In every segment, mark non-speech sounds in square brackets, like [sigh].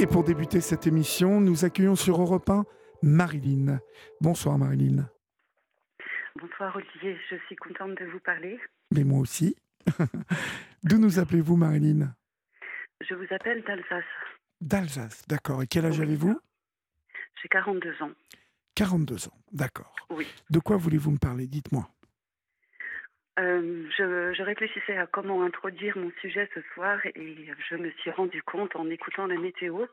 Et pour débuter cette émission, nous accueillons sur Europe 1 Marilyn. Bonsoir Marilyn. Bonsoir Olivier, je suis contente de vous parler. Mais moi aussi. [laughs] D'où nous appelez-vous Marilyn? Je vous appelle d'Alsace. D'Alsace, d'accord. Et quel âge avez-vous? J'ai 42 ans. 42 ans, d'accord. Oui. De quoi voulez-vous me parler? Dites-moi. Euh, je, réfléchissais à comment introduire mon sujet ce soir et je me suis rendu compte en écoutant la météo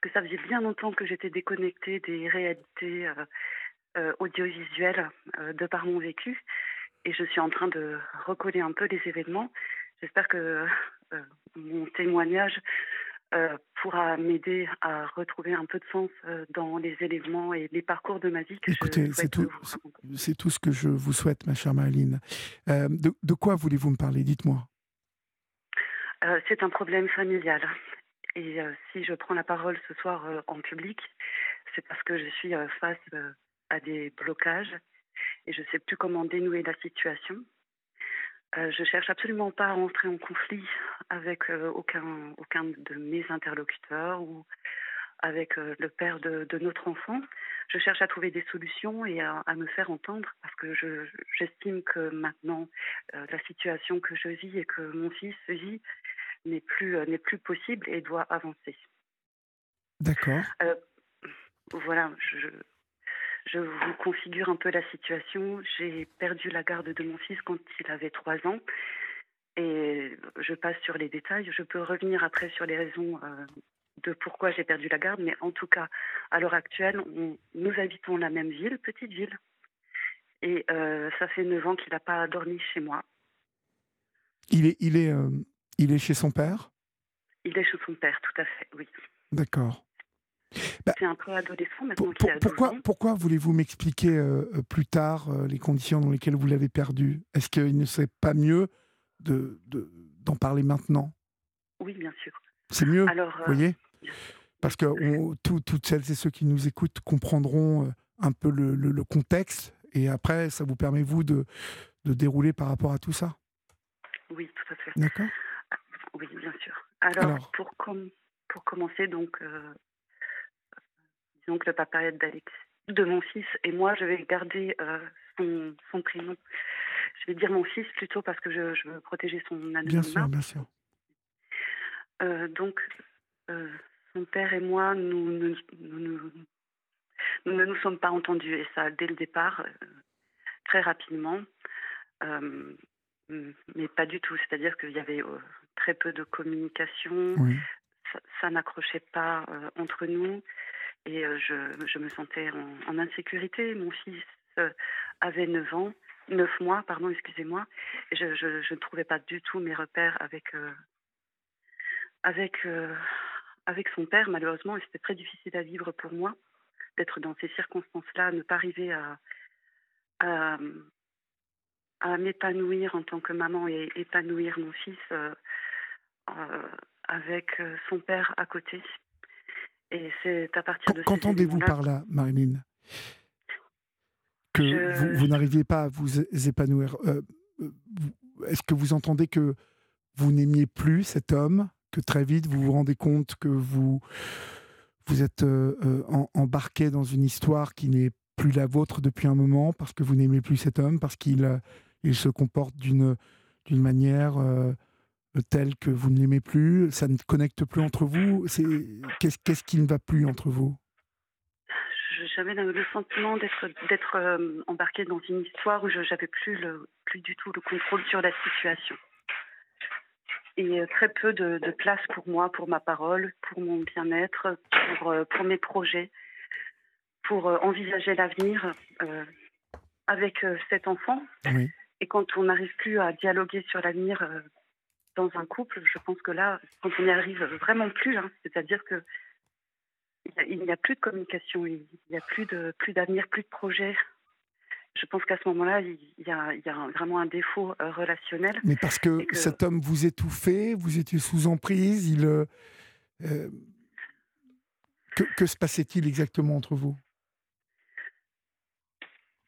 que ça faisait bien longtemps que j'étais déconnectée des réalités euh, euh, audiovisuelles de par mon vécu et je suis en train de recoller un peu les événements. J'espère que mon témoignage euh, pourra m'aider à retrouver un peu de sens euh, dans les éléments et les parcours de ma vie. Que Écoutez, c'est tout, c'est tout ce que je vous souhaite, ma chère Marilyn. Euh, de, de, quoi voulez-vous me parler? Dites-moi. C'est un problème familial. Et si je prends la parole ce soir en public, c'est parce que je suis face à des blocages et je ne sais plus comment dénouer la situation. Euh, je cherche absolument pas à entrer en conflit avec euh, aucun, aucun de mes interlocuteurs ou avec euh, le père de, de, notre enfant. Je cherche à trouver des solutions et à, à me faire entendre parce que je, j'estime que maintenant la situation que je vis et que mon fils vit n'est plus, n'est plus possible et doit avancer. D'accord. voilà, je, je vous configure un peu la situation. J'ai perdu la garde de mon fils quand il avait trois ans. Et je passe sur les détails. Je peux revenir après sur les raisons euh, de pourquoi j'ai perdu la garde. Mais en tout cas, à l'heure actuelle, on, nous habitons la même ville, petite ville. Et euh, ça fait neuf ans qu'il n'a pas dormi chez moi. Il est, il, est, euh, il est chez son père? Il est chez son père, tout à fait, oui. D'accord. Bah, c'est un peu adolescent maintenant. Pour, pourquoi, pourquoi voulez-vous m'expliquer euh, plus tard euh, les conditions dans lesquelles vous l'avez perdu? Est-ce qu'il ne serait pas mieux de, de, d'en parler maintenant? Oui, bien sûr. C'est mieux, Alors, vous voyez? Parce que on, tout, toutes celles et ceux qui nous écoutent comprendront euh, un peu le, le, le, contexte et après, ça vous permet, vous, de, de dérouler par rapport à tout ça? Oui, tout à fait. D'accord Oui, bien sûr. Alors, Alors pour, com pour commencer, donc donc le papa d'Alex, de mon fils, et moi, je vais garder euh, son, son, prénom. Je vais dire mon fils plutôt parce que je, je veux protéger son anonymat. Bien sûr, bien sûr. Euh, donc, euh, son père et moi, nous, nous, nous, nous, ne nous sommes pas entendus, et ça dès le départ, très rapidement. mais pas du tout, c'est-à-dire qu'il y avait très peu de communication, oui. ça, ça n'accrochait pas entre nous et euh, je, me sentais en, insécurité. Mon fils euh, avait 9 ans, 9 mois, pardon, excusez-moi. Je, je, ne trouvais pas du tout mes repères avec, euh, avec, son père, malheureusement, et c'était très difficile à vivre pour moi d'être dans ces circonstances-là, ne pas arriver à m'épanouir en tant que maman et épanouir mon fils avec son père à côté. Et c'est à partir de Qu'entendez-vous par là, Marilyn Que je... vous, vous n'arriviez pas à vous épanouir. Euh, Est-ce que vous entendez que vous n'aimiez plus cet homme Que très vite, vous vous rendez compte que vous, vous êtes euh, en, embarqué dans une histoire qui n'est plus la vôtre depuis un moment parce que vous n'aimez plus cet homme, parce qu'il il se comporte d'une manière... Euh, tel que vous ne l'aimez plus, ça ne connecte plus entre vous. Qu'est-ce qu qui ne va plus entre vous? J'avais le sentiment d'être euh, embarquée dans une histoire où je n'avais plus, le, plus du tout le contrôle sur la situation. Et euh, très peu de, de, place pour moi, pour ma parole, pour mon bien-être, pour, euh, pour mes projets, pour euh, envisager l'avenir euh, avec cet enfant. Oui. Et quand on n'arrive plus à dialoguer sur l'avenir dans un couple, je pense que là, quand on n'y arrive vraiment plus, hein, c'est-à-dire que il n'y a, a, plus de communication, il n'y a plus de plus d'avenir, plus de projet. Je pense qu'à ce moment-là, il y a, il y a un, vraiment un défaut euh, relationnel. Mais parce que, que, cet homme vous étouffait, vous étiez sous emprise, il euh, que, que se passait-il exactement entre vous?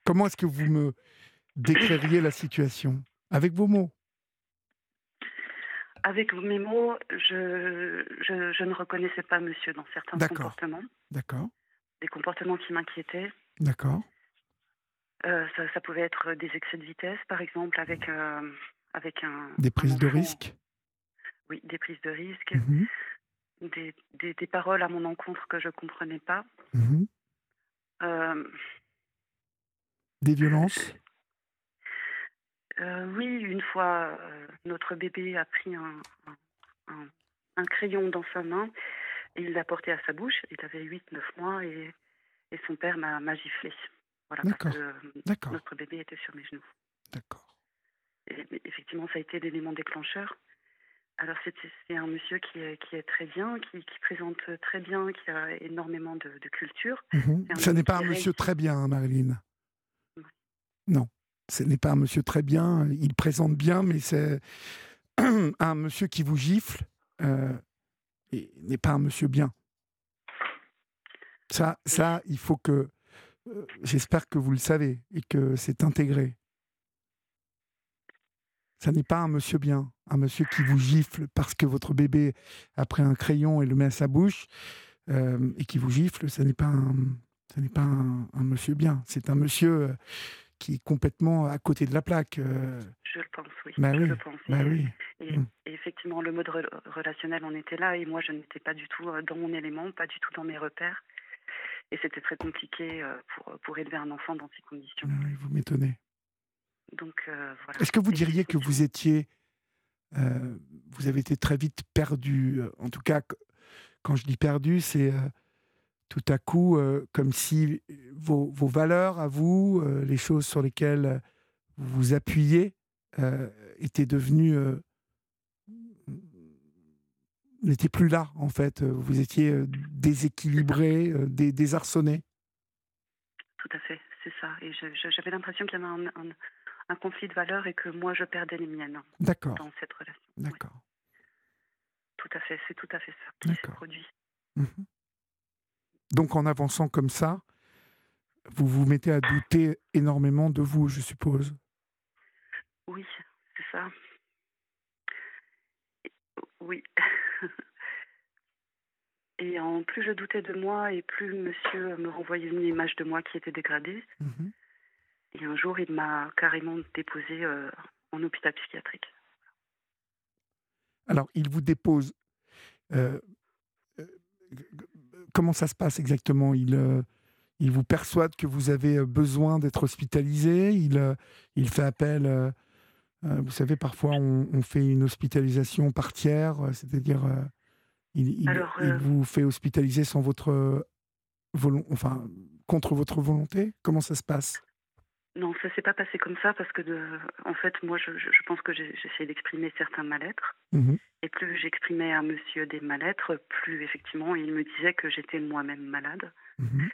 Comment est-ce que vous me décririez la situation? Avec vos mots avec mes mots, je, je, ne reconnaissais pas monsieur dans certains comportements. D'accord. Des comportements qui m'inquiétaient. D'accord. Euh, ça, pouvait être des excès de vitesse, par exemple, avec, euh, avec un. Des prises de risque Oui, des prises de risque. Mhm. Des, des, paroles à mon encontre que je ne comprenais pas. Mhm. Euh, des violences Oui, une fois, notre bébé a pris un, un, crayon dans sa main et il l'a porté à sa bouche. Il avait 8-9 mois et, et son père m'a giflé. D'accord. D'accord. notre bébé était sur mes genoux. D'accord. effectivement, ça a été l'élément déclencheur. Alors, c'est un monsieur qui est, qui est très bien, qui, présente très bien, qui a énormément de, culture. Mhm. Ce n'est pas un monsieur très bien, hein, Marilyn. Non, ce n'est pas un monsieur très bien. Il présente bien, mais c'est [clears throat] un monsieur qui vous gifle euh, et n'est pas un monsieur bien. Ça, ça, il faut que euh, j'espère que vous le savez et que c'est intégré. Ça n'est pas un monsieur bien, un monsieur qui vous gifle parce que votre bébé a pris un crayon et le met à sa bouche euh, et qui vous gifle. Ce n'est pas un, n'est pas un, monsieur bien. C'est un monsieur qui est complètement à côté de la plaque. Je le pense, oui. Bah je oui. le pense. Bah oui. Mmh. Et, effectivement, le mode relationnel en était là et moi, je n'étais pas du tout dans mon élément, pas du tout dans mes repères. Et c'était très compliqué euh, pour, pour élever un enfant dans ces conditions. Ah oui, vous m'étonnez. Donc, euh, voilà. Est-ce que vous diriez que vous étiez. Euh, vous avez été très vite perdu. En tout cas, quand je dis perdu, c'est tout à coup comme si vos, vos, valeurs à vous, les choses sur lesquelles vous vous appuyez, étaient devenues n'était plus là, en fait. Vous étiez euh, déséquilibré, euh, désarçonné. Tout à fait, c'est ça. Et j'avais l'impression qu'il y avait un, conflit de valeurs et que moi, je perdais les miennes D'accord. dans cette relation. D'accord. Tout à fait, c'est tout à fait ça qui se produit. Mmh Donc, en avançant comme ça, vous vous mettez à douter énormément de vous, je suppose. Oui, c'est ça. Oui. Et en plus je doutais de moi et plus monsieur me renvoyait une image de moi qui était dégradée. Mhm. Et un jour, il m'a carrément déposé euh, en hôpital psychiatrique. Alors, il vous dépose. Euh, euh, comment ça se passe exactement? Il, il vous persuade que vous avez besoin d'être hospitalisé? Il, il fait appel euh, vous savez, parfois on, fait une hospitalisation par tiers, euh, c'est-à-dire euh, il, vous fait hospitaliser sans votre enfin contre votre volonté? Comment ça se passe? Non, ça s'est pas passé comme ça parce que, de, en fait, moi, je, pense que j'essayais d'exprimer certains mal-être. Mmh et plus j'exprimais à monsieur des mal-être, plus effectivement, il me disait que j'étais moi-même malade. Mmh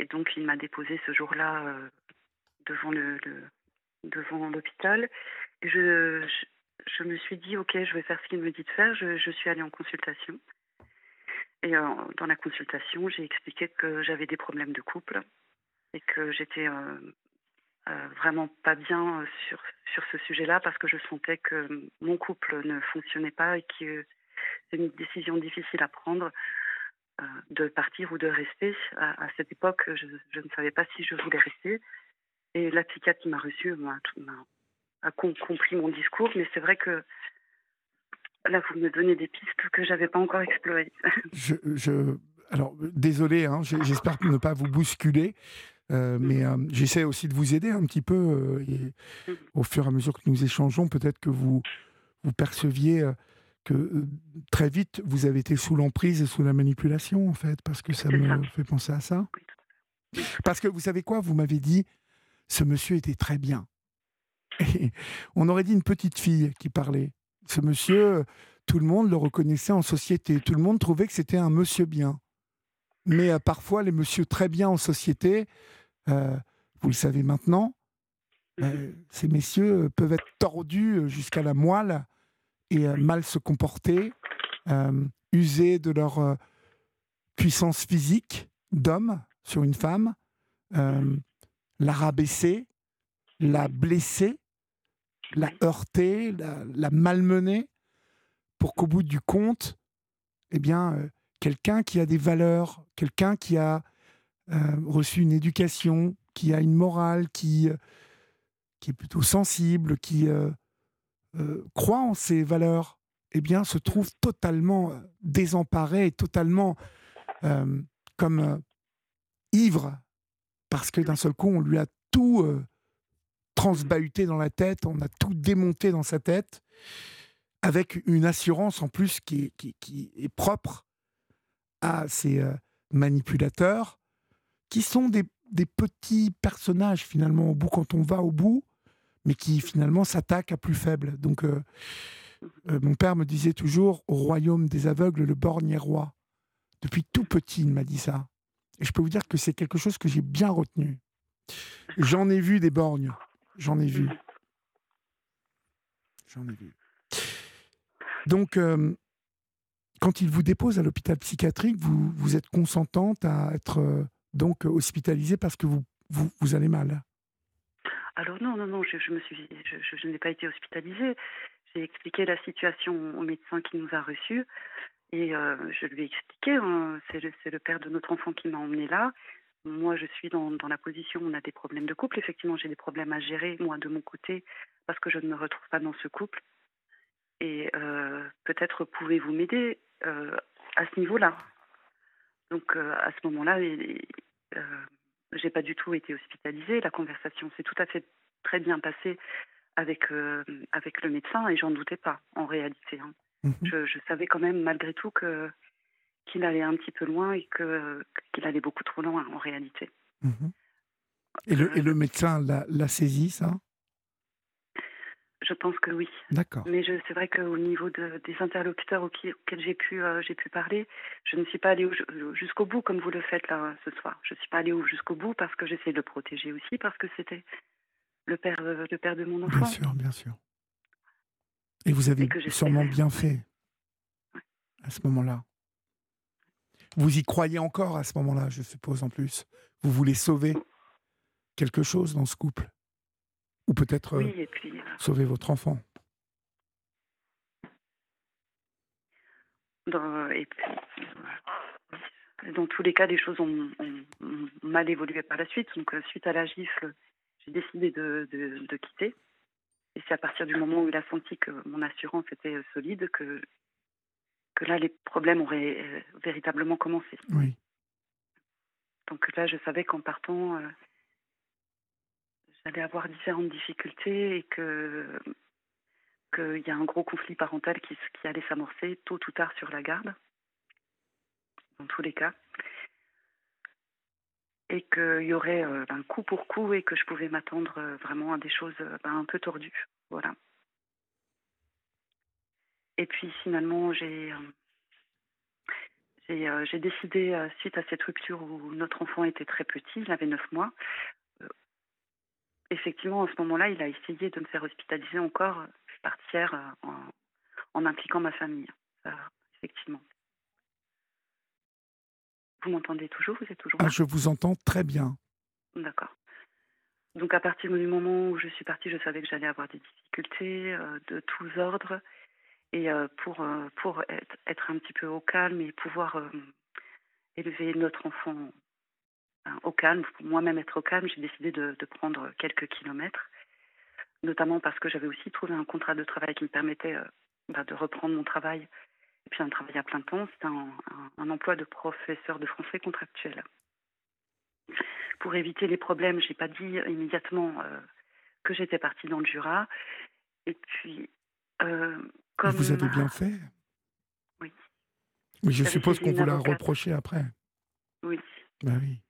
et donc, il m'a déposé ce jour-là devant le, devant l'hôpital. Je, je, me suis dit, ok, je vais faire ce qu'il me dit de faire. Je, suis allée en consultation. Et euh, dans la consultation, j'ai expliqué que j'avais des problèmes de couple et que j'étais euh, euh, vraiment pas bien sur, sur ce sujet-là parce que je sentais que mon couple ne fonctionnait pas et que c'est une décision difficile à prendre de partir ou de rester. À, cette époque, je, je, ne savais pas si je voulais rester. Et la psychiatre qui m'a reçue m'a a compris mon discours, mais c'est vrai que là, vous me donnez des pistes que j'avais pas encore explorées. je, je, alors, désolé, hein, j'espère ne pas vous bousculer. Euh, mais euh, j'essaie aussi de vous aider un petit peu. Euh, et au fur et à mesure que nous échangeons, peut-être que vous, vous perceviez que très vite, vous avez été sous l'emprise et sous la manipulation, en fait, parce que ça me fait penser à ça. Parce que vous savez quoi, vous m'avez dit, ce monsieur était très bien. [laughs] on aurait dit une petite fille qui parlait. Ce monsieur, tout le monde le reconnaissait en société. Tout le monde trouvait que c'était un monsieur bien. Mais parfois, les monsieur très bien en société, vous le savez maintenant, euh, ces messieurs peuvent être tordus jusqu'à la moelle et mal se comporter, user de leur puissance physique d'homme sur une femme, la rabaisser, la blesser, la heurter, la, malmener, pour qu'au bout du compte, eh bien, euh, quelqu'un qui a des valeurs, quelqu'un qui a euh, reçu une éducation, qui a une morale, qui, qui est plutôt sensible, qui croit en ses valeurs, eh bien, se trouve totalement désemparé et totalement comme ivre, parce que d'un seul coup, on lui a tout transbahuté dans la tête, on a tout démonté dans sa tête, avec une assurance en plus qui, qui, est propre à ces euh, manipulateurs, qui sont des, petits personnages finalement au bout quand on va au bout, mais qui finalement s'attaquent à plus faible. Donc, euh, euh, mon père me disait toujours au royaume des aveugles, le borgne est roi. Depuis tout petit, il m'a dit ça. Et je peux vous dire que c'est quelque chose que j'ai bien retenu. J'en ai vu des borgnes. J'en ai vu. J'en ai vu. Donc, euh, quand il vous dépose à l'hôpital psychiatrique, vous, vous êtes consentante à être donc hospitalisée parce que vous, vous, allez mal Alors non, non, non, je, me suis, je, n'ai pas été hospitalisée. J'ai expliqué la situation au médecin qui nous a reçus et euh, je lui ai expliqué, hein, c'est le, père de notre enfant qui m'a emmené là. Moi, je suis dans, la position où on a des problèmes de couple. Effectivement, j'ai des problèmes à gérer, moi, de mon côté, parce que je ne me retrouve pas dans ce couple. Et euh, peut-être pouvez-vous m'aider euh, à ce niveau-là. Donc, euh, à ce moment-là, j'ai pas du tout été hospitalisée. La conversation s'est tout à fait très bien passée avec, avec le médecin et j'en doutais pas, en réalité. Hein. Mmh je, je, savais quand même, malgré tout, que qu'il allait un petit peu loin et que qu'il allait beaucoup trop loin en réalité. Mhm. Et, le, et le médecin l'a saisi, ça? Je pense que oui. D'accord. Mais c'est vrai qu'au niveau de, des interlocuteurs auxquels, j'ai pu, euh, j'ai pu parler, je ne suis pas allée jusqu'au bout comme vous le faites là ce soir. Je ne suis pas allée jusqu'au bout parce que j'essaie de le protéger aussi, parce que c'était le père, le père de mon enfant. Bien sûr, bien sûr. Et vous avez sûrement bien fait à ce moment-là. Vous y croyez encore à ce moment-là, je suppose, en plus. Vous voulez sauver quelque chose dans ce couple? Ou peut-être euh, euh, sauver votre enfant dans, et puis, dans tous les cas, les choses ont, mal évolué par la suite. Donc, euh, suite à la gifle, j'ai décidé de, de, quitter. Et c'est à partir du moment où il a senti que mon assurance était solide que que là, les problèmes auraient véritablement commencé. Oui. Donc là, je savais qu'en partant, euh, j'allais avoir différentes difficultés et que qu'il y a un gros conflit parental qui, allait s'amorcer tôt ou tard sur la garde, dans tous les cas, et qu'il y aurait euh, un coup pour coup et que je pouvais m'attendre vraiment à des choses ben, un peu tordues. Voilà. Et puis finalement, j'ai euh, euh, j'ai décidé, euh, suite à cette rupture où notre enfant était très petit, il avait 9 mois, effectivement, à ce moment-là, il a essayé de me faire hospitaliser encore par tiers en, en, impliquant ma famille. effectivement. Vous m'entendez toujours? Vous êtes toujours ah, Je vous entends très bien. D'accord. Donc à partir du moment où je suis partie, je savais que j'allais avoir des difficultés de tous ordres et euh, pour, euh, pour être, être, un petit peu au calme et pouvoir euh, élever notre enfant au calme, pour moi-même être au calme, j'ai décidé de, de, prendre quelques kilomètres, notamment parce que j'avais aussi trouvé un contrat de travail qui me permettait bah, de reprendre mon travail, et puis un travail à plein temps, c'était un, un, emploi de professeur de français contractuel. Pour éviter les problèmes, j'ai pas dit immédiatement que j'étais partie dans le Jura, et puis vous avez bien fait Oui. Mais je suppose qu'on vous l'a reproché après. Oui. Ben oui.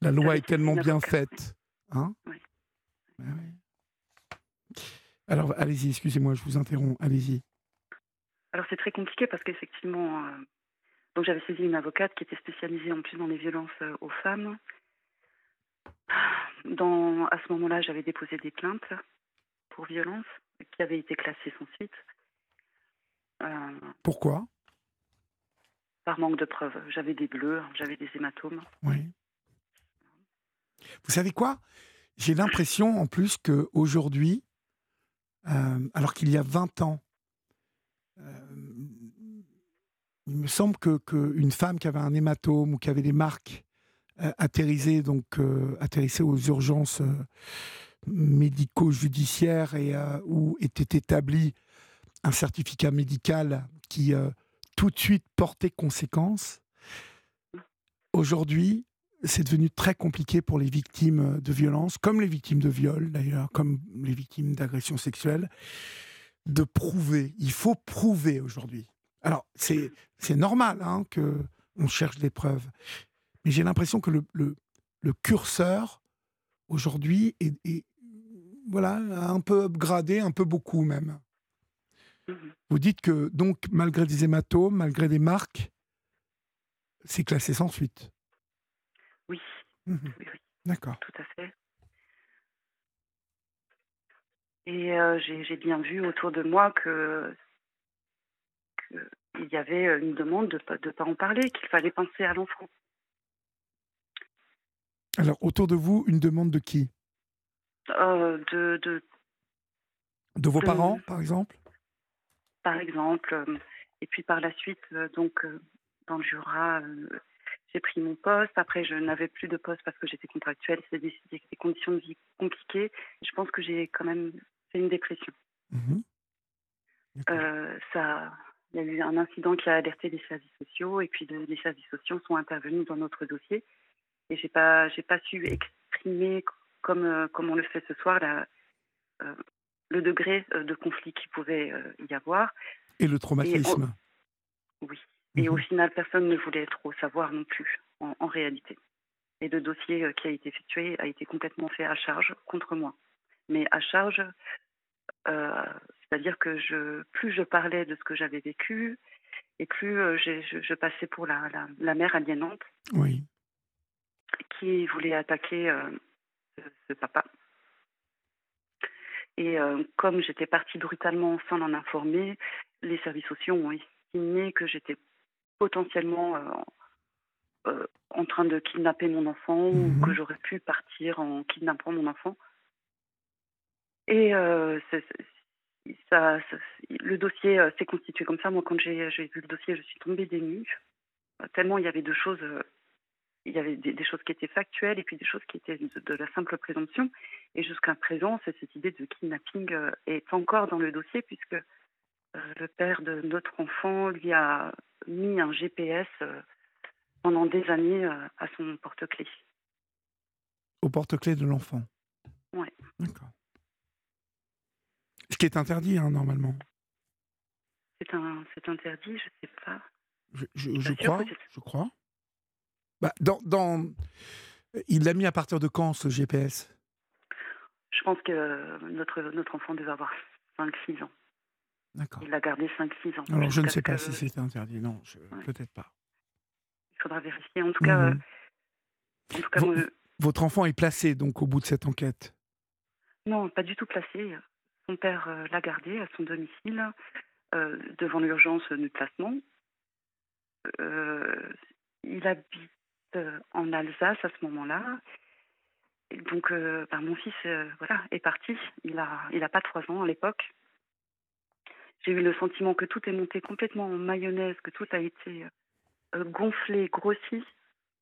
La loi est tellement bien faite. Hein? Oui. Alors, allez-y, excusez-moi, je vous interromps. Allez-y. Alors, c'est très compliqué parce qu'effectivement, euh, donc j'avais saisi une avocate qui était spécialisée en plus dans les violences euh, aux femmes. Dans, à ce moment-là, j'avais déposé des plaintes pour violence qui avaient été classées sans suite. Euh, Pourquoi? Par manque de preuves. J'avais des bleus, j'avais des hématomes. Oui. Vous savez quoi? J'ai l'impression en plus qu'aujourd'hui, euh, alors qu'il y a 20 ans, euh, il me semble que, une femme qui avait un hématome ou qui avait des marques euh, donc euh, aux urgences médico-judiciaires et où était établi un certificat médical qui tout de suite portait conséquence. Aujourd'hui, c'est devenu très compliqué pour les victimes de violences, comme les victimes de viol d'ailleurs, comme les victimes d'agressions sexuelles, de prouver. Il faut prouver aujourd'hui. Alors, c'est, normal hein, qu'on cherche des preuves. Mais j'ai l'impression que le, le, curseur, aujourd'hui, est, voilà, un peu upgradé, un peu beaucoup même. Vous dites que, donc, malgré des hématomes, malgré des marques, c'est classé sans suite. Oui. Mmh oui, oui. D'accord. Tout à fait. Et euh, j'ai bien vu autour de moi que qu'il y avait euh, une demande de ne pas en parler, qu'il fallait penser à l'enfant. Alors, autour de vous, une demande de qui? Euh, de, de, vos parents, par exemple? Par exemple. Euh, et puis par la suite, donc, dans le Jura, j'ai pris mon poste. Après, je n'avais plus de poste parce que j'étais contractuelle. C'est des, des, conditions de vie compliquées. Je pense que j'ai quand même fait une dépression. Mmh ça, il y a eu un incident qui a alerté les services sociaux et puis les services sociaux sont intervenus dans notre dossier. Et j'ai pas, j'ai pas su exprimer comme, euh, comme on le fait ce soir la, euh, le degré euh, de conflit qui pouvait y avoir. Et le traumatisme. oui. Et au mhm. final, personne ne voulait trop savoir non plus, en, en réalité. Et le dossier qui a été effectué a été complètement fait à charge contre moi. Mais à charge c'est-à-dire que je, plus je parlais de ce que j'avais vécu, et plus euh, je, passais pour la, la, mère aliénante oui. qui voulait attaquer euh, ce, papa. Et euh, comme j'étais partie brutalement sans l'en informer, les services sociaux ont estimé que j'étais potentiellement en train de kidnapper mon enfant ou mhm. que j'aurais pu partir en kidnappant mon enfant. Et ça, le dossier euh, s'est constitué comme ça. Moi, quand j'ai vu le dossier, je suis tombée des nues. Euh, tellement il y avait deux choses. Euh, il y avait des, choses qui étaient factuelles et puis des choses qui étaient de, la simple présomption. Et jusqu'à présent, cette idée de kidnapping est encore dans le dossier puisque le père de notre enfant lui a mis un GPS pendant des années à son porte-clés. Au porte-clés de l'enfant Oui. D'accord. Ce qui est interdit, hein, normalement. C'est un, interdit, je sais pas. Je, je, crois, je crois. Bah, dans, dans... Il l'a mis à partir de quand, ce GPS Je pense que notre, notre enfant devait avoir 5-6 ans. Il l'a gardé 5-6 ans. Alors, je ne sais pas si c'est interdit, non, peut-être pas. Il faudra vérifier. En tout cas, mmh en tout cas Votre enfant est placé, donc, au bout de cette enquête? Non, pas du tout placé. Son père euh, l'a gardé à son domicile euh, devant l'urgence du placement. Euh, il habite en Alsace à ce moment-là. Donc, ben, mon fils voilà, est parti. Il n'a il a pas trois ans à l'époque. J'ai eu le sentiment que tout est monté complètement en mayonnaise, que tout a été gonflé, grossi,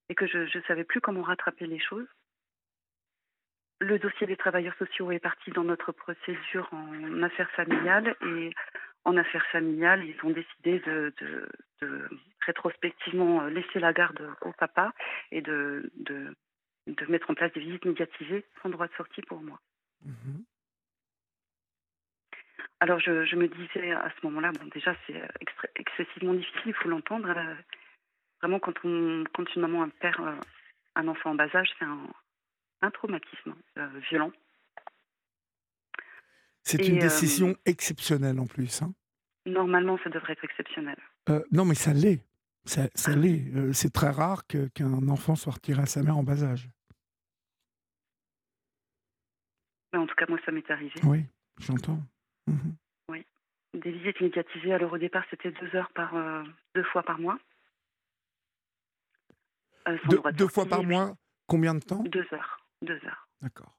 et que je ne savais plus comment rattraper les choses. Le dossier des travailleurs sociaux est parti dans notre procédure en affaires familiales et en affaires familiales, ils ont décidé de, rétrospectivement laisser la garde au papa et de, mettre en place des visites médiatisées sans droit de sortie pour moi. Mhm. Alors je, me disais à ce moment-là, bon déjà c'est excessivement difficile, il faut l'entendre. Vraiment quand, on, quand une maman perd un enfant en bas âge, c'est un, un traumatisme euh, violent. C'est une décision euh, exceptionnelle en plus. Hein. Normalement, ça devrait être exceptionnel. Euh, non, mais ça l'est. Ça, ça ah. l'est. c'est très rare qu'un enfant soit retiré à sa mère en bas âge. En tout cas, moi, ça m'est arrivé. Oui, j'entends. Mhm. Oui. Des visites médiatisées, alors au départ, c'était deux heures par deux fois par mois. deux fois par mois Combien de temps? Deux heures. Deux heures. D'accord.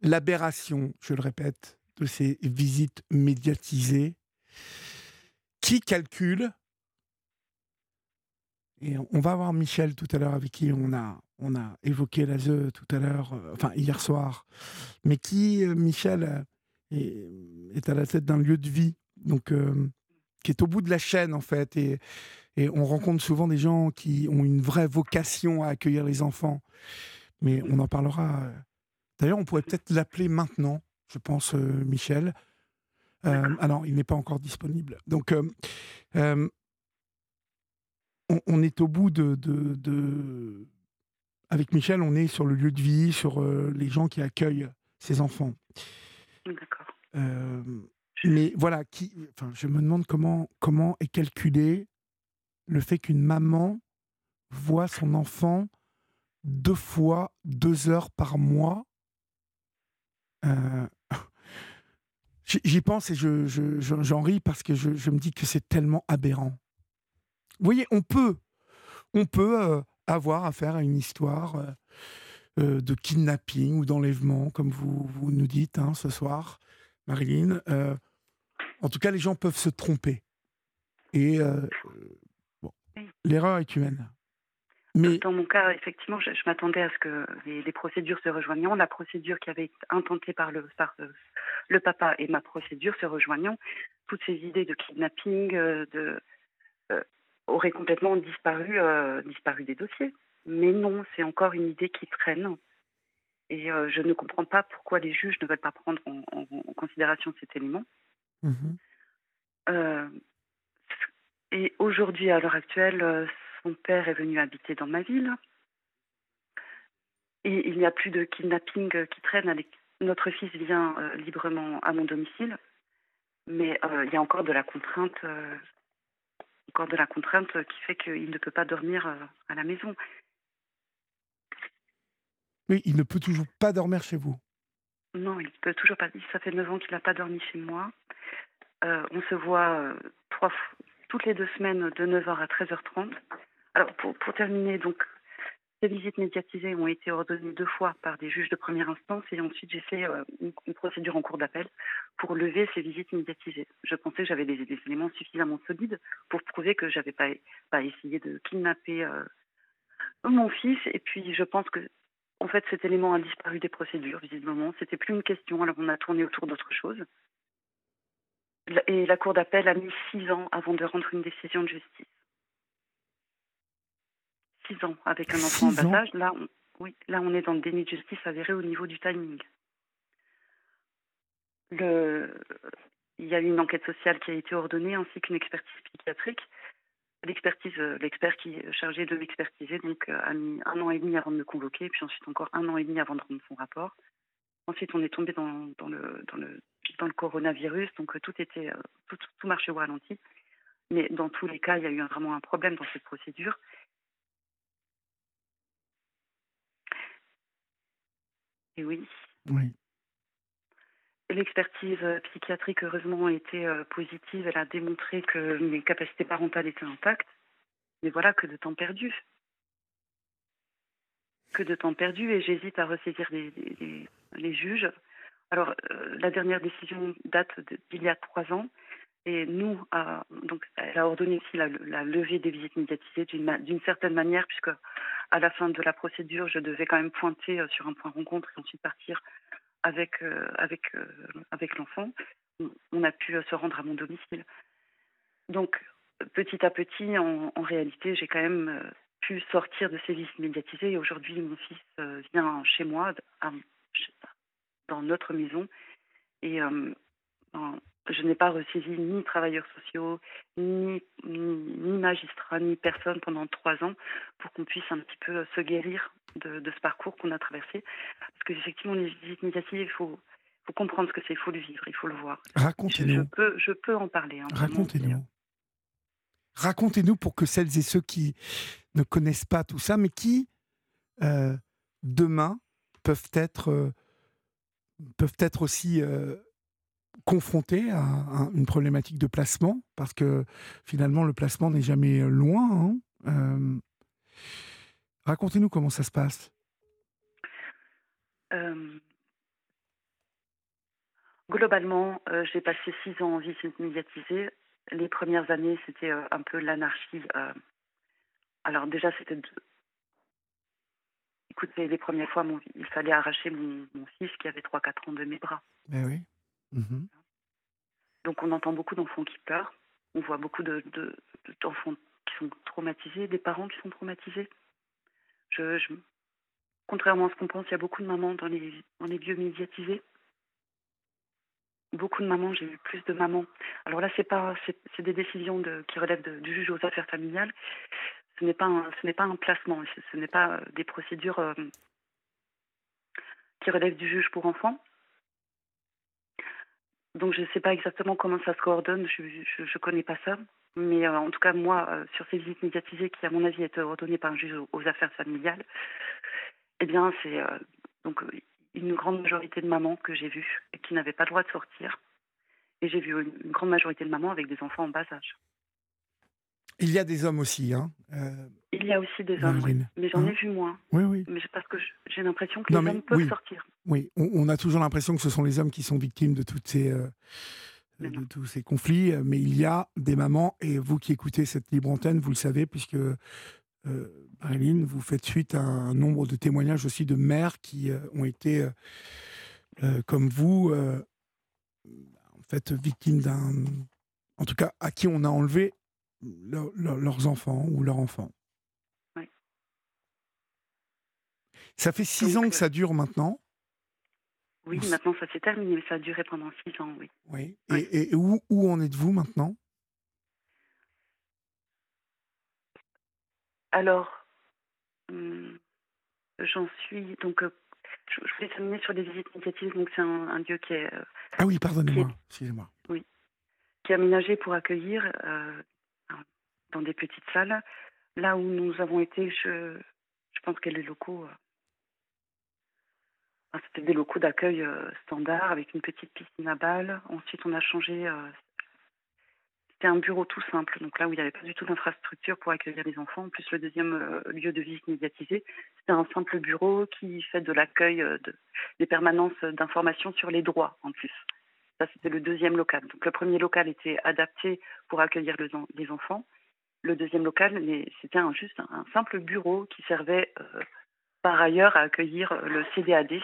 L'aberration, je le répète, de ces visites médiatisées qui calcule? Et on va voir Michel tout à l'heure avec qui on a, on a évoqué la ZE tout à l'heure, euh, enfin hier soir, mais qui, euh, Michel, est, à la tête d'un lieu de vie, donc qui est au bout de la chaîne en fait, et, on rencontre souvent des gens qui ont une vraie vocation à accueillir les enfants. Mais on en parlera. D'ailleurs, on pourrait peut-être l'appeler maintenant, je pense, Michel. Euh, ah il n'est pas encore disponible. Donc, euh, on, est au bout de, de, Avec Michel, on est sur le lieu de vie, sur les gens qui accueillent ces enfants. D'accord. mais voilà, qui, enfin, je me demande comment, comment est calculé le fait qu'une maman voit son enfant deux fois, deux heures par mois. Euh, j'y pense et j'en je, ris parce que je, me dis que c'est tellement aberrant. Vous voyez, on peut, on peut euh, avoir affaire à une histoire euh, de kidnapping ou d'enlèvement, comme vous, vous, nous dites hein, ce soir, Marilyn. en tout cas, les gens peuvent se tromper. Et L'erreur est humaine. Mais... Dans mon cas, effectivement, je, m'attendais à ce que les, procédures se rejoignent. La procédure qui avait été intentée par le, euh, le papa et ma procédure se rejoignant, toutes ces idées de kidnapping euh, de, euh, auraient complètement disparu, disparu des dossiers. Mais non, c'est encore une idée qui traîne. Et je ne comprends pas pourquoi les juges ne veulent pas prendre en, considération cet élément. Mmh et aujourd'hui, à l'heure actuelle, euh, son père est venu habiter dans ma ville. Et il n'y a plus de kidnapping qui traîne. Notre fils vient euh, librement à mon domicile. Mais euh, il y a encore de la contrainte, encore de la contrainte qui fait qu'il ne peut pas dormir à la maison. Oui, il ne peut toujours pas dormir chez vous. Non, il peut toujours pas. Ça fait 9 ans qu'il n'a pas dormi chez moi. on se voit trois, fois toutes les deux semaines de 9h à 13h30. Alors, pour, pour terminer, donc, ces visites médiatisées ont été ordonnées deux fois par des juges de première instance et ensuite j'ai fait euh, une, procédure en cours d'appel pour lever ces visites médiatisées. Je pensais que j'avais des, éléments suffisamment solides pour prouver que j'avais pas, pas essayé de kidnapper euh, mon fils et puis je pense que en fait cet élément a disparu des procédures visiblement. C'était plus une question alors on a tourné autour d'autre chose. Et la Cour d'appel a mis six ans avant de rendre une décision de justice. Six ans avec un enfant en bas âge. Là, on, oui, là, on est dans le déni de justice avéré au niveau du timing. Le, il y a eu une enquête sociale qui a été ordonnée ainsi qu'une expertise psychiatrique. L'expertise, l'expert qui est chargé de m'expertiser, donc a mis un an et demi avant de me convoquer, puis ensuite encore un an et demi avant de rendre son rapport. Ensuite, on est tombé dans, dans, le, dans, le, dans le coronavirus, donc euh, tout était euh, tout, tout marchait au ralenti. Mais dans tous les cas, il y a eu vraiment un problème dans cette procédure. Et oui. Oui. L'expertise euh, psychiatrique, heureusement, a été positive. Elle a démontré que mes capacités parentales étaient intactes. Mais voilà que de temps perdu que de temps perdu et j'hésite à ressaisir les, juges. Alors, euh, la dernière décision date d'il y a trois ans et nous, donc, elle a ordonné aussi la, levée des visites médiatisées d'une certaine manière, puisque à la fin de la procédure, je devais quand même pointer euh, sur un point rencontre et ensuite partir avec, euh, avec, avec l'enfant. On a pu se rendre à mon domicile. Donc, petit à petit, en, réalité, j'ai quand même pu sortir de ces listes médiatisées. Et aujourd'hui, mon fils euh, vient chez moi, dans notre maison. Et euh, je n'ai pas ressaisi ni travailleurs sociaux, ni, ni, magistrats, ni personne pendant trois ans pour qu'on puisse un petit peu se guérir de, ce parcours qu'on a traversé. Parce qu'effectivement, les visites médiatisées, il faut, faut comprendre ce que c'est, il faut le vivre, il faut le voir. Racontez-nous. Je, peux, je peux en parler. Hein, Racontez-nous. Racontez-nous pour que celles et ceux qui ne connaissent pas tout ça, mais qui, euh, demain, peuvent être, euh, peuvent être aussi euh, confrontés à, une problématique de placement, parce que finalement, le placement n'est jamais loin. Hein. Racontez-nous comment ça se passe. Globalement, j'ai passé six ans en vie médiatisée les premières années, c'était un peu l'anarchie. alors déjà, c'était... De... Écoutez, les premières fois, il fallait arracher mon, fils qui avait 3-4 ans de mes bras. Ben oui. Mhm. Donc on entend beaucoup d'enfants qui pleurent. On voit beaucoup d'enfants de, qui sont traumatisés, des parents qui sont traumatisés. Je, contrairement à ce qu'on pense, il y a beaucoup de mamans dans les, dans les lieux médiatisés. Beaucoup de mamans, j'ai eu plus de mamans. Alors là, c'est pas, c'est des décisions qui relèvent du juge aux affaires familiales. Ce n'est pas, un, ce n'est pas un placement. Ce, n'est pas euh, des procédures euh, qui relèvent du juge pour enfants. Donc je ne sais pas exactement comment ça se coordonne. Je ne connais pas ça. Mais euh, en tout cas, moi, euh, sur ces visites médiatisées qui, à mon avis, étaient ordonnées par un juge aux, affaires familiales, eh bien, c'est euh, donc une grande majorité de mamans que j'ai vues qui n'avaient pas le droit de sortir. Et j'ai vu une, grande majorité de mamans avec des enfants en bas âge. Il y a des hommes aussi, hein Il y a aussi des hommes, mais j'en ai hein vu moins. Oui, oui. Mais parce que j'ai l'impression que les hommes peuvent sortir. Oui, on, a toujours l'impression que ce sont les hommes qui sont victimes de toutes ces de tous ces conflits, mais il y a des mamans, et vous qui écoutez cette libre antenne, vous le savez, puisque euh, Marilyn, vous faites suite à un nombre de témoignages aussi de mères qui euh, ont été, euh, comme vous, en fait, victimes d'un. En tout cas, à qui on a enlevé leurs enfants ou leurs enfants. Oui. Ça fait six ans que ça dure maintenant. Oui, maintenant ça s'est terminé, mais ça a duré pendant six ans, oui. Oui. Et, où, où, en êtes-vous maintenant? Alors, hum, j'en suis. Donc, euh, je, voulais terminer sur des visites initiatives. Donc, c'est un, lieu qui est. Euh, ah oui, pardonnez-moi, excusez-moi. Oui. Qui est aménagé pour accueillir euh, dans des petites salles. Là où nous avons été, je, je pense que les locaux c'était des locaux d'accueil euh, standard avec une petite piscine à balles. Ensuite, on a changé. Euh, c'était un bureau tout simple, donc là où il n'y avait pas du tout d'infrastructure pour accueillir les enfants. En plus, le deuxième euh, lieu de visite médiatisé, c'était un simple bureau qui fait de l'accueil de, des permanences d'information sur les droits en plus. Ça, c'était le deuxième local. Donc, le premier local était adapté pour accueillir les enfants. Le deuxième local, c'était juste un, simple bureau qui servait par ailleurs à accueillir le CDAD,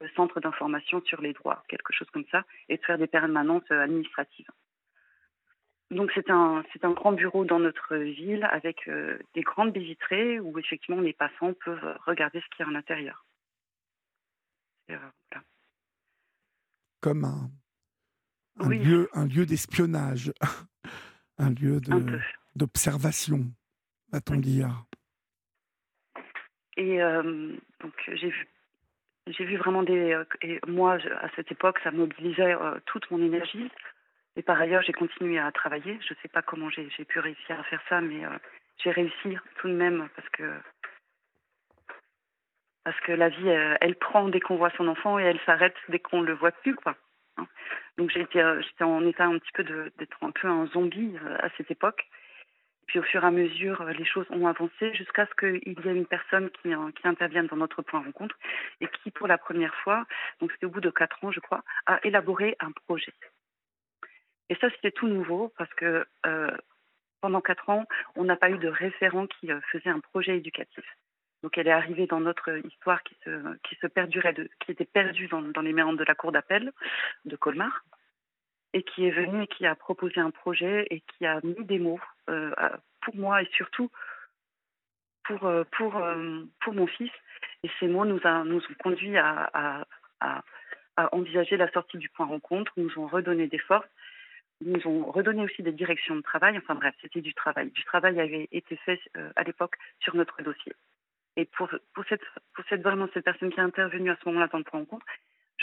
le Centre d'information sur les droits, quelque chose comme ça, et de faire des permanences euh, administratives. Donc c'est un, c'est un grand bureau dans notre ville avec euh, des grandes baies vitrées où effectivement les passants peuvent regarder ce qu'il y a à l'intérieur. Euh, comme un, lieu, un lieu d'espionnage, [laughs] un lieu d'observation, va-t-on dire. Et donc j'ai vu vraiment des. Euh, et moi, à cette époque, ça mobilisait euh, toute mon énergie. Et par ailleurs, j'ai continué à travailler. Je ne sais pas comment j'ai pu réussir à faire ça, mais euh, j'ai réussi tout de même parce que parce que la vie, elle, prend dès qu'on voit son enfant et elle s'arrête dès qu'on le voit plus, quoi. Hein. Donc j'étais j'étais en état un petit peu d'être un peu un zombie à cette époque. Puis au fur et à mesure, euh, les choses ont avancé jusqu'à ce qu'il y ait une personne qui, euh, intervienne dans notre point rencontre et qui, pour la première fois, donc c'était au bout de quatre ans, je crois, a élaboré un projet. Et ça, c'était tout nouveau parce que euh, pendant quatre ans, on n'a pas eu de référent qui faisait un projet éducatif. Donc elle est arrivée dans notre histoire qui se, qui se perdurait, qui était perdue dans, dans les méandres de la cour d'appel de Colmar et qui est venu et qui a proposé un projet et qui a mis des mots euh, pour moi et surtout pour, euh, pour, euh, pour mon fils. Et ces mots nous, ont conduit à, envisager la sortie du point rencontre, nous ont redonné des forces, nous ont redonné aussi des directions de travail. Enfin bref, c'était du travail. Du travail avait été fait à l'époque sur notre dossier. Et pour, pour, cette, pour cette, vraiment cette personne qui est intervenue à ce moment-là dans le point rencontre,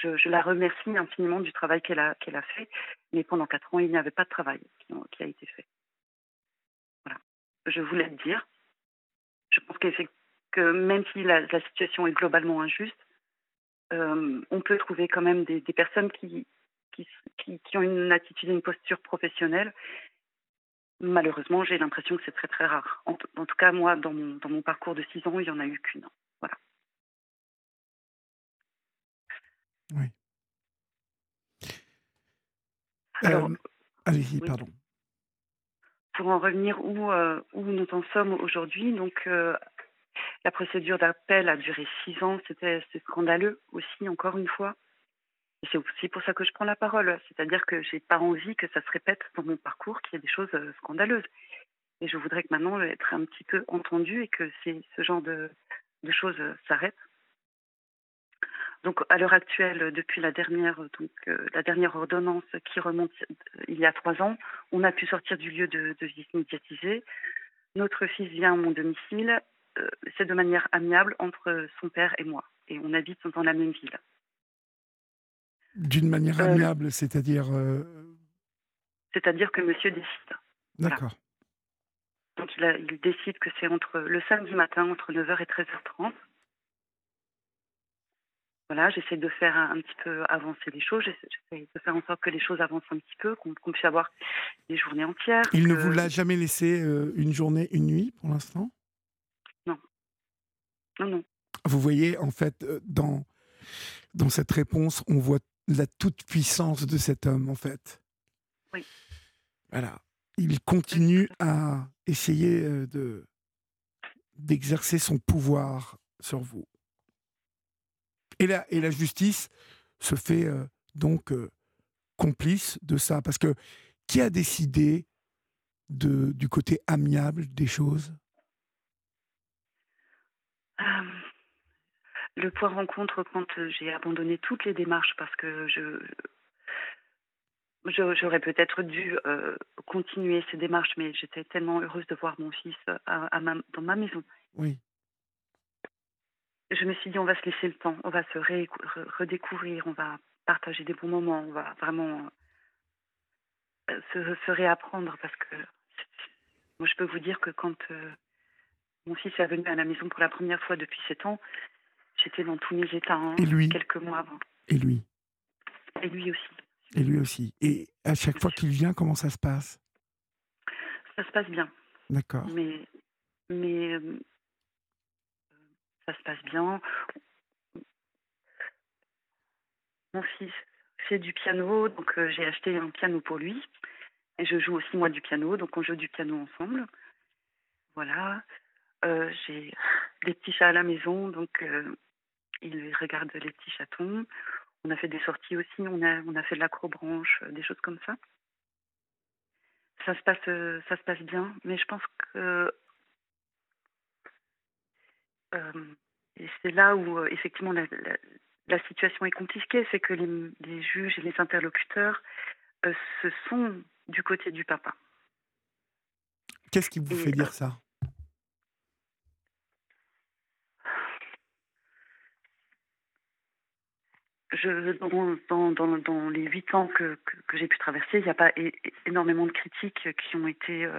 je, la remercie infiniment du travail qu'elle a, fait. Mais pendant quatre ans, il n'y avait pas de travail qui, a été fait. Voilà. Je voulais le dire. Je pense que même si la, situation est globalement injuste, euh, on peut trouver quand même des, personnes qui, ont une attitude et une posture professionnelle. Malheureusement, j'ai l'impression que c'est très très rare. En, en, tout cas, moi, dans mon, dans mon parcours de six ans, il n'y en a eu qu'une. Voilà. Oui. Euh, allez-y, pardon. pour en revenir où, où nous en sommes aujourd'hui, donc la procédure d'appel a duré six ans. C'était scandaleux aussi, encore une fois. Et c'est aussi pour ça que je prends la parole. C'est-à-dire que j'ai pas envie que ça se répète dans mon parcours, qu'il y ait des choses scandaleuses. Et je voudrais que maintenant être un petit peu entendue et que ce genre de, de choses s'arrêtent. Donc, à l'heure actuelle, depuis la dernière, donc, euh, la dernière ordonnance qui remonte euh, il y a trois ans, on a pu sortir du lieu de, de visite médiatisée. Notre fils vient à mon domicile. Euh, c'est de manière amiable entre son père et moi. Et on habite dans la même ville. D'une manière amiable, c'est-à-dire C'est-à-dire que monsieur décide. D'accord. Donc il, il, décide que c'est entre le samedi matin, entre 9h et 13h30. Voilà, j'essaie de faire un, petit peu avancer les choses, j'essaie de faire en sorte que les choses avancent un petit peu, qu'on puisse avoir des journées entières. Il ne vous l'a jamais laissé euh, une journée, une nuit pour l'instant? Non. Non, non. Vous voyez, en fait, euh, dans, dans cette réponse, on voit la toute-puissance de cet homme, en fait. Oui. Voilà. Il continue à essayer euh, de d'exercer son pouvoir sur vous. Et la, et la justice se fait euh, donc euh, complice de ça. Parce que qui a décidé de, du côté amiable des choses? Euh, Le point rencontre quand j'ai abandonné toutes les démarches parce que je. J'aurais peut-être dû continuer ces démarches, mais j'étais tellement heureuse de voir mon fils à, dans ma maison. Oui je me suis dit, on va se laisser le temps, on va se redécouvrir, on va partager des bons moments, on va vraiment euh, se, réapprendre parce que moi, je peux vous dire que quand euh, mon fils est venu à la maison pour la première fois depuis sept ans, j'étais dans tous mes états, hein, Et lui? quelques mois avant. Et lui? Et lui aussi. Et lui aussi. Et à chaque fois qu'il vient, comment ça se passe? Ça se passe bien. D'accord. Mais, mais euh, ça se passe bien. Mon fils fait du piano, donc euh, j'ai acheté un piano pour lui. Et je joue aussi moi du piano, donc on joue du piano ensemble. Voilà. Euh, j'ai des petits chats à la maison, donc euh, il regarde les petits chatons. On a fait des sorties aussi, on a, on a fait de l'acrobranche, des choses comme ça. Ça se passe, ça se passe bien, mais je pense que euh, et c'est là où, euh, effectivement, la, situation est compliquée, c'est que les, juges et les interlocuteurs euh, se sont du côté du papa. Qu'est-ce qui vous fait dire ça? Je, dans, dans, dans, les huit ans que, que, j'ai pu traverser, il n'y a pas énormément de critiques qui ont été,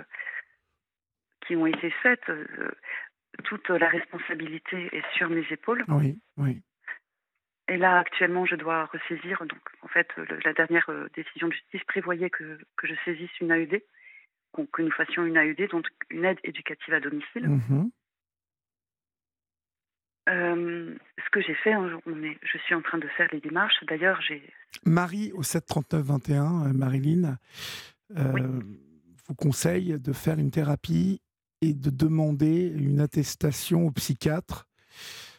qui ont été faites toute la responsabilité est sur mes épaules. Oui, oui. Et là, actuellement, je dois ressaisir. Donc, en fait, la dernière euh, décision de justice prévoyait que, que je saisisse une AED, que nous fassions une AED, donc une aide éducative à domicile. Mhm. Euh, ce que j'ai fait, hein, on est, je suis en train de faire les démarches. D'ailleurs, j'ai. Marie au 73921, euh, Marilyn, vous conseille de faire une thérapie et de demander une attestation au psychiatre,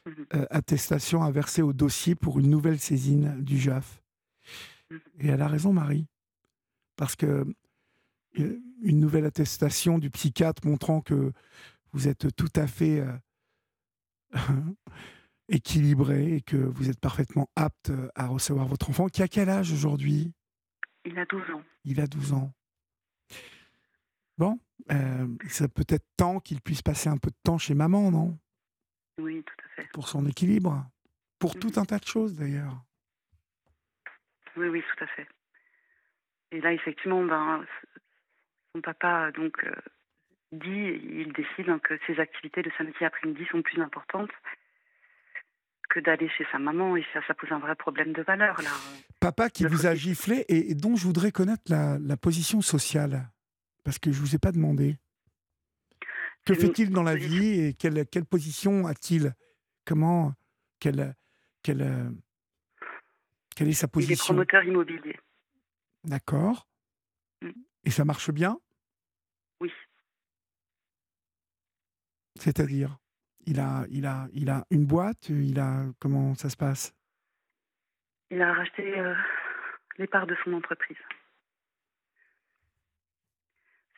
mhm. euh, attestation à verser au dossier pour une nouvelle saisine du JAF. Mhm. Et elle a raison, Marie, parce que euh, une nouvelle attestation du psychiatre montrant que vous êtes tout à fait euh, [laughs] équilibré et que vous êtes parfaitement apte à recevoir votre enfant, qui a quel âge aujourd'hui? Il a 12 ans. Il a 12 ans. Bon, euh, c'est peut-être temps qu'il puisse passer un peu de temps chez maman, non? Oui, tout à fait. Pour son équilibre. Pour tout mhm. un tas de choses, d'ailleurs. Oui, oui, tout à fait. Et là, effectivement, ben, son papa donc euh, dit, il décide hein, que ses activités de samedi après-midi sont plus importantes que d'aller chez sa maman et ça, ça pose un vrai problème de valeur là. Papa qui vous a giflé et, dont je voudrais connaître la position sociale. Parce que je ne vous ai pas demandé. Que fait-il dans la vie et quelle, quelle position a-t-il? Comment quelle, quelle, quelle est sa position Il est promoteur immobilier. D'accord. Mm. Et ça marche bien? Oui. C'est-à-dire il a, il, a, il a une boîte il a, Comment ça se passe? Il a racheté euh, les parts de son entreprise.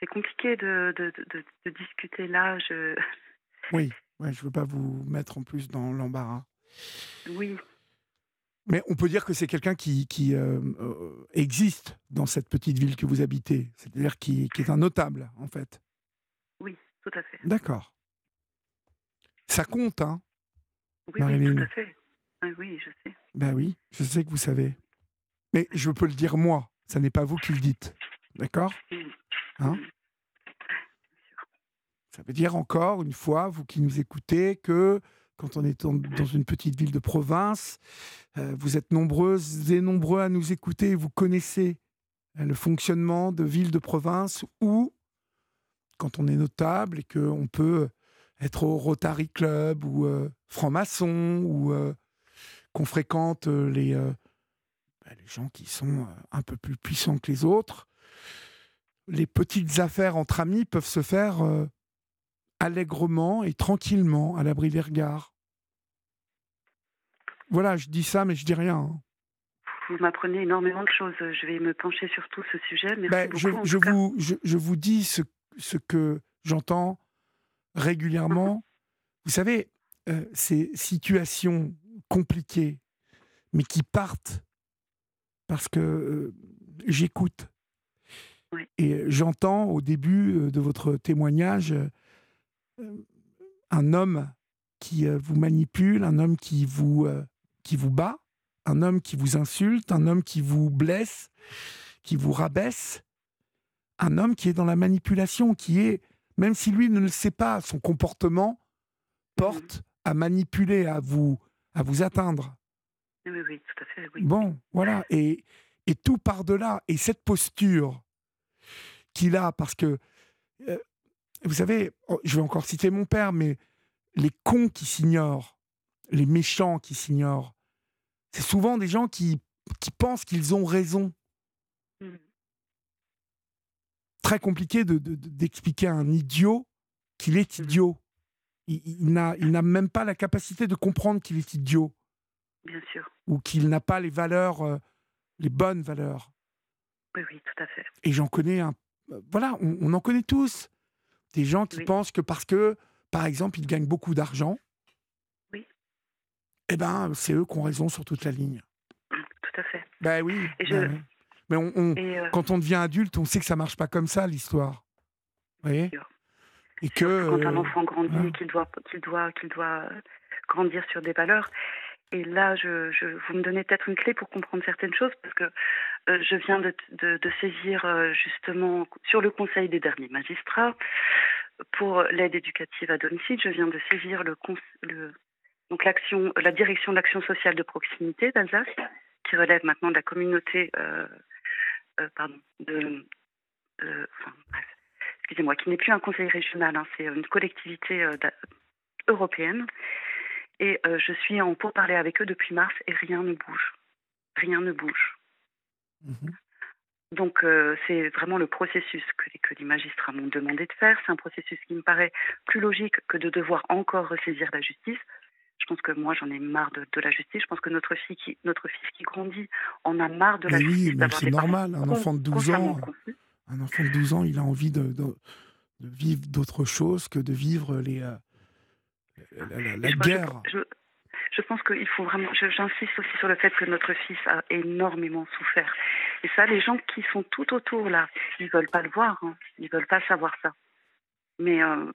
C'est compliqué de, de, de, discuter là. Je... [laughs] Oui, ouais, je ne veux pas vous mettre en plus dans l'embarras. Oui. Mais on peut dire que c'est quelqu'un qui, qui euh, euh, existe dans cette petite ville que vous habitez, c'est-à-dire qui, qui, est un notable, en fait. Oui, tout à fait. D'accord. Ça compte, hein Oui, oui tout à fait. Ah oui, je sais. Ben oui, je sais que vous savez. Mais je peux le dire moi, ça n'est pas vous qui le dites. D'accord? Hein Ça veut dire encore une fois, vous qui nous écoutez, que quand on est dans une petite ville de province, euh, vous êtes nombreuses et nombreux à nous écouter, vous connaissez euh, le fonctionnement de villes de province où, quand on est notable et qu'on peut être au Rotary Club ou euh, franc-maçon ou qu'on fréquente bah, les gens qui sont un peu plus puissants que les autres, les petites affaires entre amis peuvent se faire allègrement et tranquillement à l'abri des regards. Voilà, je dis ça, mais je dis rien. Hein. Vous m'apprenez énormément de choses. Je vais me pencher sur tout ce sujet. Merci ben, je, vous, je, vous dis ce, ce que j'entends régulièrement. [laughs] Vous savez, euh, ces situations compliquées, mais qui partent parce que euh, j'écoute. Et j'entends au début euh, de votre témoignage un homme qui vous manipule, un homme qui vous qui vous bat, un homme qui vous insulte, un homme qui vous blesse, qui vous rabaisse, un homme qui est dans la manipulation, qui est, même si lui ne le sait pas, son comportement porte à manipuler, à vous, à vous atteindre. Oui, oui, tout à fait. Bon, voilà. Et, et tout par-delà. Et cette posture qu'il a, parce que, euh, vous savez, oh, je vais encore citer mon père, mais les cons qui s'ignorent, les méchants qui s'ignorent, c'est souvent des gens qui, qui pensent qu'ils ont raison. Mmh. Très compliqué d'expliquer de, à un idiot qu'il est mmh. idiot. Il, il n'a même pas la capacité de comprendre qu'il est idiot. Bien sûr. Ou qu'il n'a pas les valeurs, euh, les bonnes valeurs. Oui, oui, tout à fait. Et j'en connais un. Euh, voilà, on, en connaît tous. Des gens qui pensent que parce que, par exemple, ils gagnent beaucoup d'argent, eh ben, c'est eux qui ont raison sur toute la ligne. Tout à fait. Ben oui. Ben Mais on, euh, quand on devient adulte, on sait que ça marche pas comme ça, l'histoire. Vous voyez Et que, quand un euh, enfant grandit et qu'il doit, qu'il doit, qu'il doit grandir sur des valeurs. Et là, je, je vous me donnez peut-être une clé pour comprendre certaines choses, parce que euh, je viens de, de, saisir justement sur le conseil des derniers magistrats pour l'aide éducative à domicile. Je viens de saisir le, donc la direction de l'action sociale de proximité d'Alsace, qui relève maintenant de la communauté, euh, euh, pardon, de, excusez-moi, qui n'est plus un conseil régional, hein, c'est une collectivité euh, européenne. Et je suis en pourparlers avec eux depuis mars et rien ne bouge. Rien ne bouge. Mhm. Donc c'est vraiment le processus que les, que les magistrats m'ont demandé de faire. C'est un processus qui me paraît plus logique que de devoir encore ressaisir la justice. Je pense que moi, j'en ai marre de, la justice. Je pense que notre, fille qui, notre fils qui grandit en a marre de la justice. Oui, mais c'est normal. Un enfant de 12 ans, un enfant de 12 ans, il a envie de, de, vivre d'autre chose que de vivre les, euh, la, guerre. Je, pense qu'il faut vraiment. J'insiste aussi sur le fait que notre fils a énormément souffert. Et ça, les gens qui sont tout autour là, ils veulent pas le voir. Hein. Ils veulent pas savoir ça. Mais euh,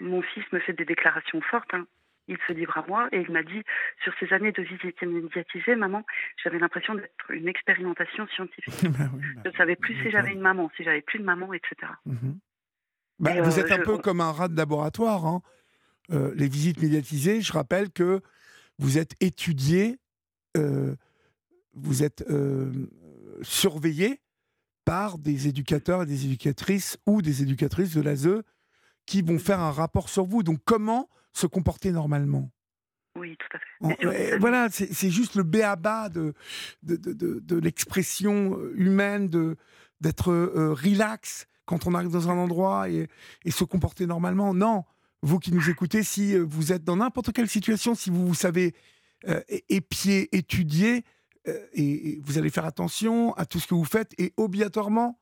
mon fils me fait des déclarations fortes. Hein il se livre à moi et il m'a dit sur ces années de visite médiatisée, maman, j'avais l'impression d'être une expérimentation scientifique. [laughs] Bah bah je ne savais plus si j'avais une maman, si j'avais plus de maman, etc. Mhm. Bah, vous euh, êtes un peu comme un rat de laboratoire. Hein. Euh, les visites médiatisées, je rappelle que vous êtes étudié, euh, vous êtes surveillé par des éducateurs et des éducatrices ou des éducatrices de l'ASE qui vont faire un rapport sur vous. Donc comment se comporter normalement? Oui, tout à fait. voilà, c'est juste le béaba de, de, de, de, l'expression humaine, d'être euh, relax quand on arrive dans un endroit et, se comporter normalement. Non, vous qui nous écoutez, si euh, vous êtes dans n'importe quelle situation, si vous, vous savez euh, épier, étudier, euh, et, vous allez faire attention à tout ce que vous faites et obligatoirement,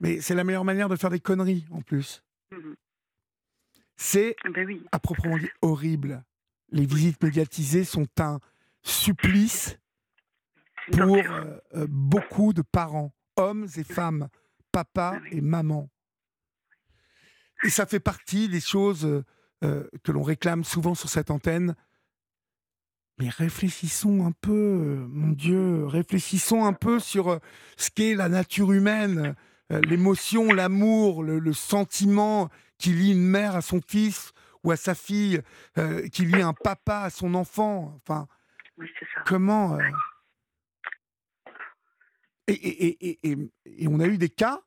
mais c'est la meilleure manière de faire des conneries en plus. Mmh c'est ben à proprement dit horrible. Les visites médiatisées sont un supplice pour euh, euh, beaucoup de parents, hommes et femmes, papa ah et maman. Et ça fait partie des choses que l'on réclame souvent sur cette antenne, mais réfléchissons un peu, euh, mon Dieu, réfléchissons un peu sur euh, ce qu'est la nature humaine, euh, l'émotion, l'amour, le, sentiment qui lie une mère à son fils ou à sa fille, qui lie un papa à son enfant. Enfin, comment et, et, on a eu des cas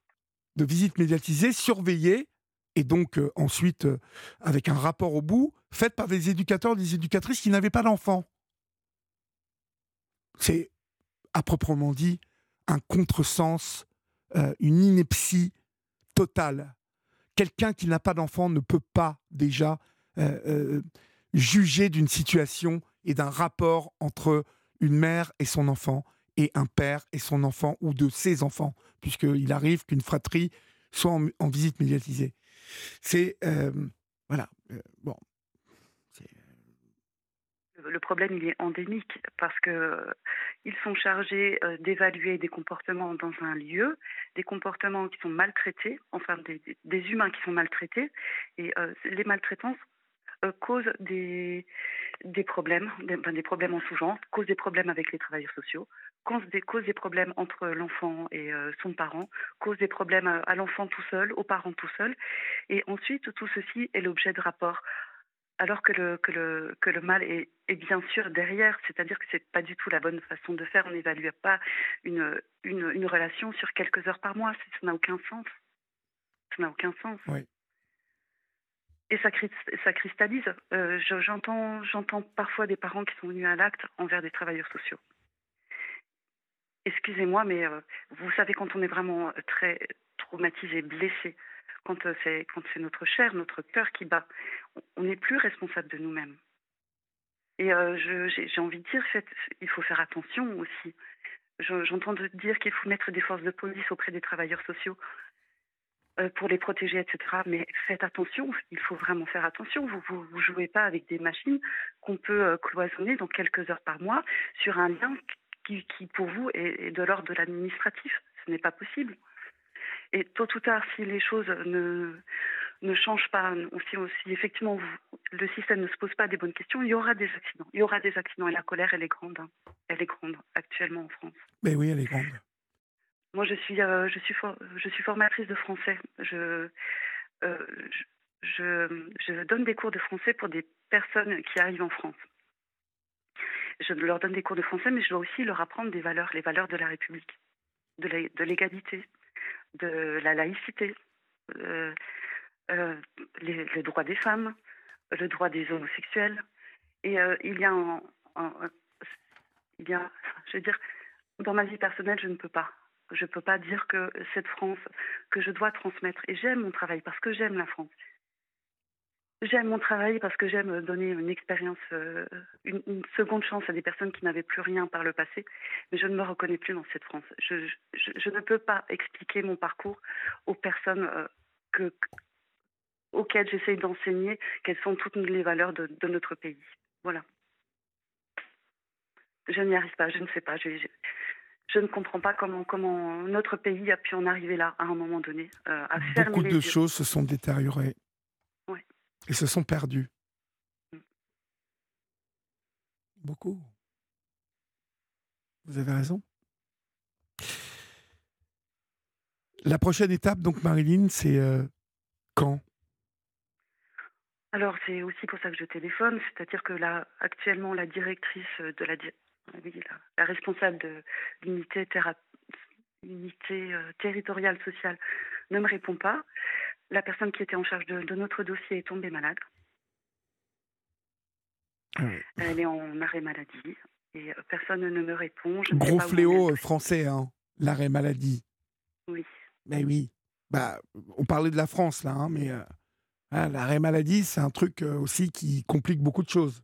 de visites médiatisées, surveillées, et donc ensuite avec un rapport au bout, faites par des éducateurs, des éducatrices qui n'avaient pas d'enfants c'est à proprement dit un contresens, euh, une ineptie totale. Quelqu'un qui n'a pas d'enfant ne peut pas déjà euh, euh, juger d'une situation et d'un rapport entre une mère et son enfant et un père et son enfant ou de ses enfants, puisqu'il arrive qu'une fratrie soit en visite médiatisée. C'est voilà. bon, le problème il est endémique parce que euh, ils sont chargés euh, d'évaluer des comportements dans un lieu, des comportements qui sont maltraités, enfin des, humains qui sont maltraités, et euh, les maltraitances causent des, des problèmes, des problèmes en sous-genre, causent des problèmes avec les travailleurs sociaux, causent des, problèmes entre l'enfant et son parent, causent des problèmes à, à l'enfant tout seul, aux parents tout seul, et ensuite tout ceci est l'objet de rapports alors que le, que le, que le mal est, est bien sûr derrière, c'est-à-dire que ce n'est pas du tout la bonne façon de faire. On n'évalue pas une, une, une, relation sur quelques heures par mois, ça n'a aucun sens. Ça n'a aucun sens. Oui. Et ça, ça cristallise. Euh, j'entends parfois des parents qui sont venus à l'acte envers des travailleurs sociaux. Excusez-moi, mais euh, vous savez, quand on est vraiment très traumatisé, blessé, quand euh, c'est quand c'est notre chair, notre cœur qui bat, on n'est plus responsable de nous-mêmes. Et euh, j'ai envie de dire, il faut faire attention aussi. J'entends dire qu'il faut mettre des forces de police auprès des travailleurs sociaux euh, pour les protéger, etc. Mais faites attention, il faut vraiment faire attention. Vous ne jouez pas avec des machines qu'on peut cloisonner dans quelques heures par mois sur un lien qui, qui pour vous, est de l'ordre de l'administratif. Ce n'est pas possible. Et tôt ou tard, si les choses ne, ne changent pas, si, si effectivement le système ne se pose pas des bonnes questions, il y aura des accidents. Il y aura des accidents et la colère, elle est grande. Hein. Elle est grande actuellement en France. Mais oui, elle est grande. Moi, je suis, euh, je suis, je suis formatrice de français. Je, euh, je, je, donne des cours de français pour des personnes qui arrivent en France. Je leur donne des cours de français, mais je dois aussi leur apprendre des valeurs, les valeurs de la République, de l'égalité, de la laïcité, euh, euh, des femmes, le droit des homosexuels. Et euh, il y a il y a, je veux dire, dans ma vie personnelle, je ne peux pas. Je ne peux pas dire que cette France que je dois transmettre, et j'aime mon travail parce que j'aime la France, J'aime mon travail parce que j'aime donner une expérience, euh, une, seconde chance à des personnes qui n'avaient plus rien par le passé, mais je ne me reconnais plus dans cette France. Je, ne peux pas expliquer mon parcours aux personnes euh, que, auxquelles j'essaye d'enseigner quelles sont toutes les valeurs de, notre pays. Voilà. Je n'y arrive pas, je ne sais pas. Je, je, ne comprends pas comment, comment notre pays a pu en arriver là à un moment donné. Euh, à Beaucoup de choses se sont détériorées et se sont perdus. Beaucoup. Vous avez raison. La prochaine étape, donc Marilyn, c'est euh, quand? Alors c'est aussi pour ça que je téléphone, c'est-à-dire que là, actuellement, la directrice de la, la, responsable de l'unité euh, territoriale sociale ne me répond pas la personne qui était en charge de, notre dossier est tombée malade. Ah Elle est en arrêt maladie et euh, personne ne me répond. Gros fléau français, hein, l'arrêt maladie. Oui. Ben oui, bah, on parlait de la France là, hein, mais hein, l'arrêt maladie, c'est un truc aussi qui complique beaucoup de choses.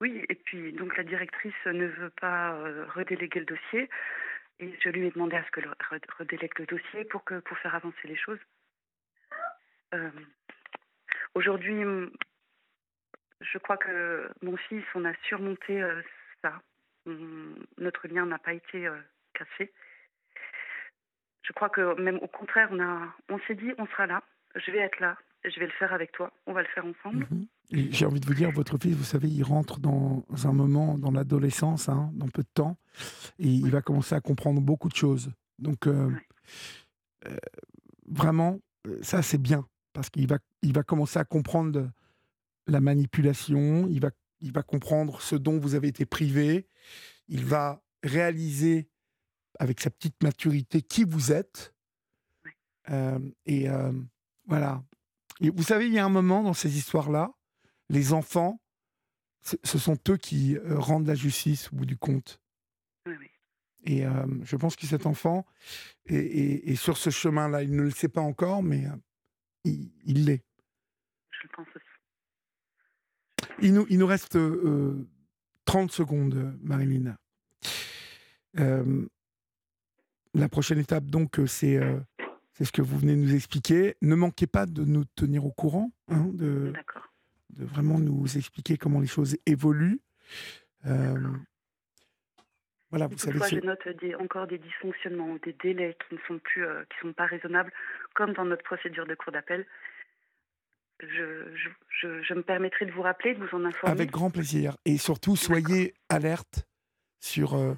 Oui. et puis donc la directrice ne veut pas redéléguer le dossier. Et je lui ai demandé à ce que le redélègue le dossier pour, que, pour faire avancer les choses. Aujourd'hui, je crois que mon fils, on a surmonté ça. notre lien n'a pas été cassé. Je crois que même au contraire, on, a, on s'est dit, on sera là, je vais être là, je vais le faire avec toi, on va le faire ensemble. Mhm. J'ai envie de vous dire, votre fils, vous savez, il rentre dans un moment, dans l'adolescence, hein, dans peu de temps, et il va commencer à comprendre beaucoup de choses. Donc, euh, euh, vraiment, ça c'est bien, parce qu'il va, il va commencer à comprendre la manipulation, il va, il va comprendre ce dont vous avez été privé, il va réaliser avec sa petite maturité qui vous êtes. Euh, et voilà, vous savez, il y a un moment dans ces histoires-là, les enfants, ce sont eux qui euh, rendent la justice au bout du compte. Oui, oui. Et euh, je pense que cet enfant est, sur ce chemin-là. Il ne le sait pas encore, mais euh, il l'est. Je le pense aussi. Il nous, il nous reste 30 secondes, Marilyn. la prochaine étape, donc, c'est c'est ce que vous venez de nous expliquer. Ne manquez pas de nous tenir au courant, hein, de, de, vraiment nous expliquer comment les choses évoluent. Euh, voilà, vous savez. Je note encore des dysfonctionnements ou des délais qui ne sont plus, euh, qui sont pas raisonnables, comme dans notre procédure de cours d'appel. Je, je, je, me permettrai de vous rappeler, de vous en informer. Avec grand plaisir. Et surtout, soyez alerte sur euh,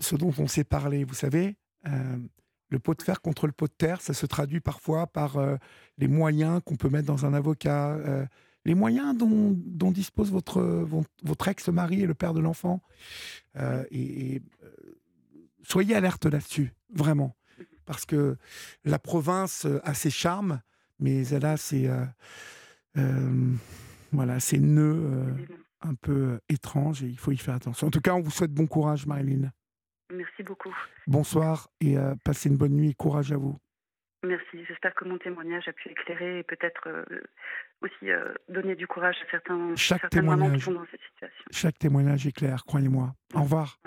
ce dont on s'est parlé. Vous savez, le pot de fer contre le pot de terre, ça se traduit parfois par euh, les moyens qu'on peut mettre dans un avocat, euh, les moyens dont, dispose votre, votre ex-mari et le père de l'enfant. Euh, et, soyez alerte là-dessus, vraiment. Parce que la province a ses charmes, mais elle a ses, voilà, ses nœuds un peu étranges et il faut y faire attention. En tout cas, on vous souhaite bon courage, Marilyn. Merci beaucoup. Bonsoir et euh, passez une bonne nuit. Courage à vous. Merci. J'espère que mon témoignage a pu éclairer et peut-être euh, aussi euh, donner du courage à certains, chaque témoignage, qui sont dans cette situation. Chaque témoignage est clair, croyez-moi. Au revoir.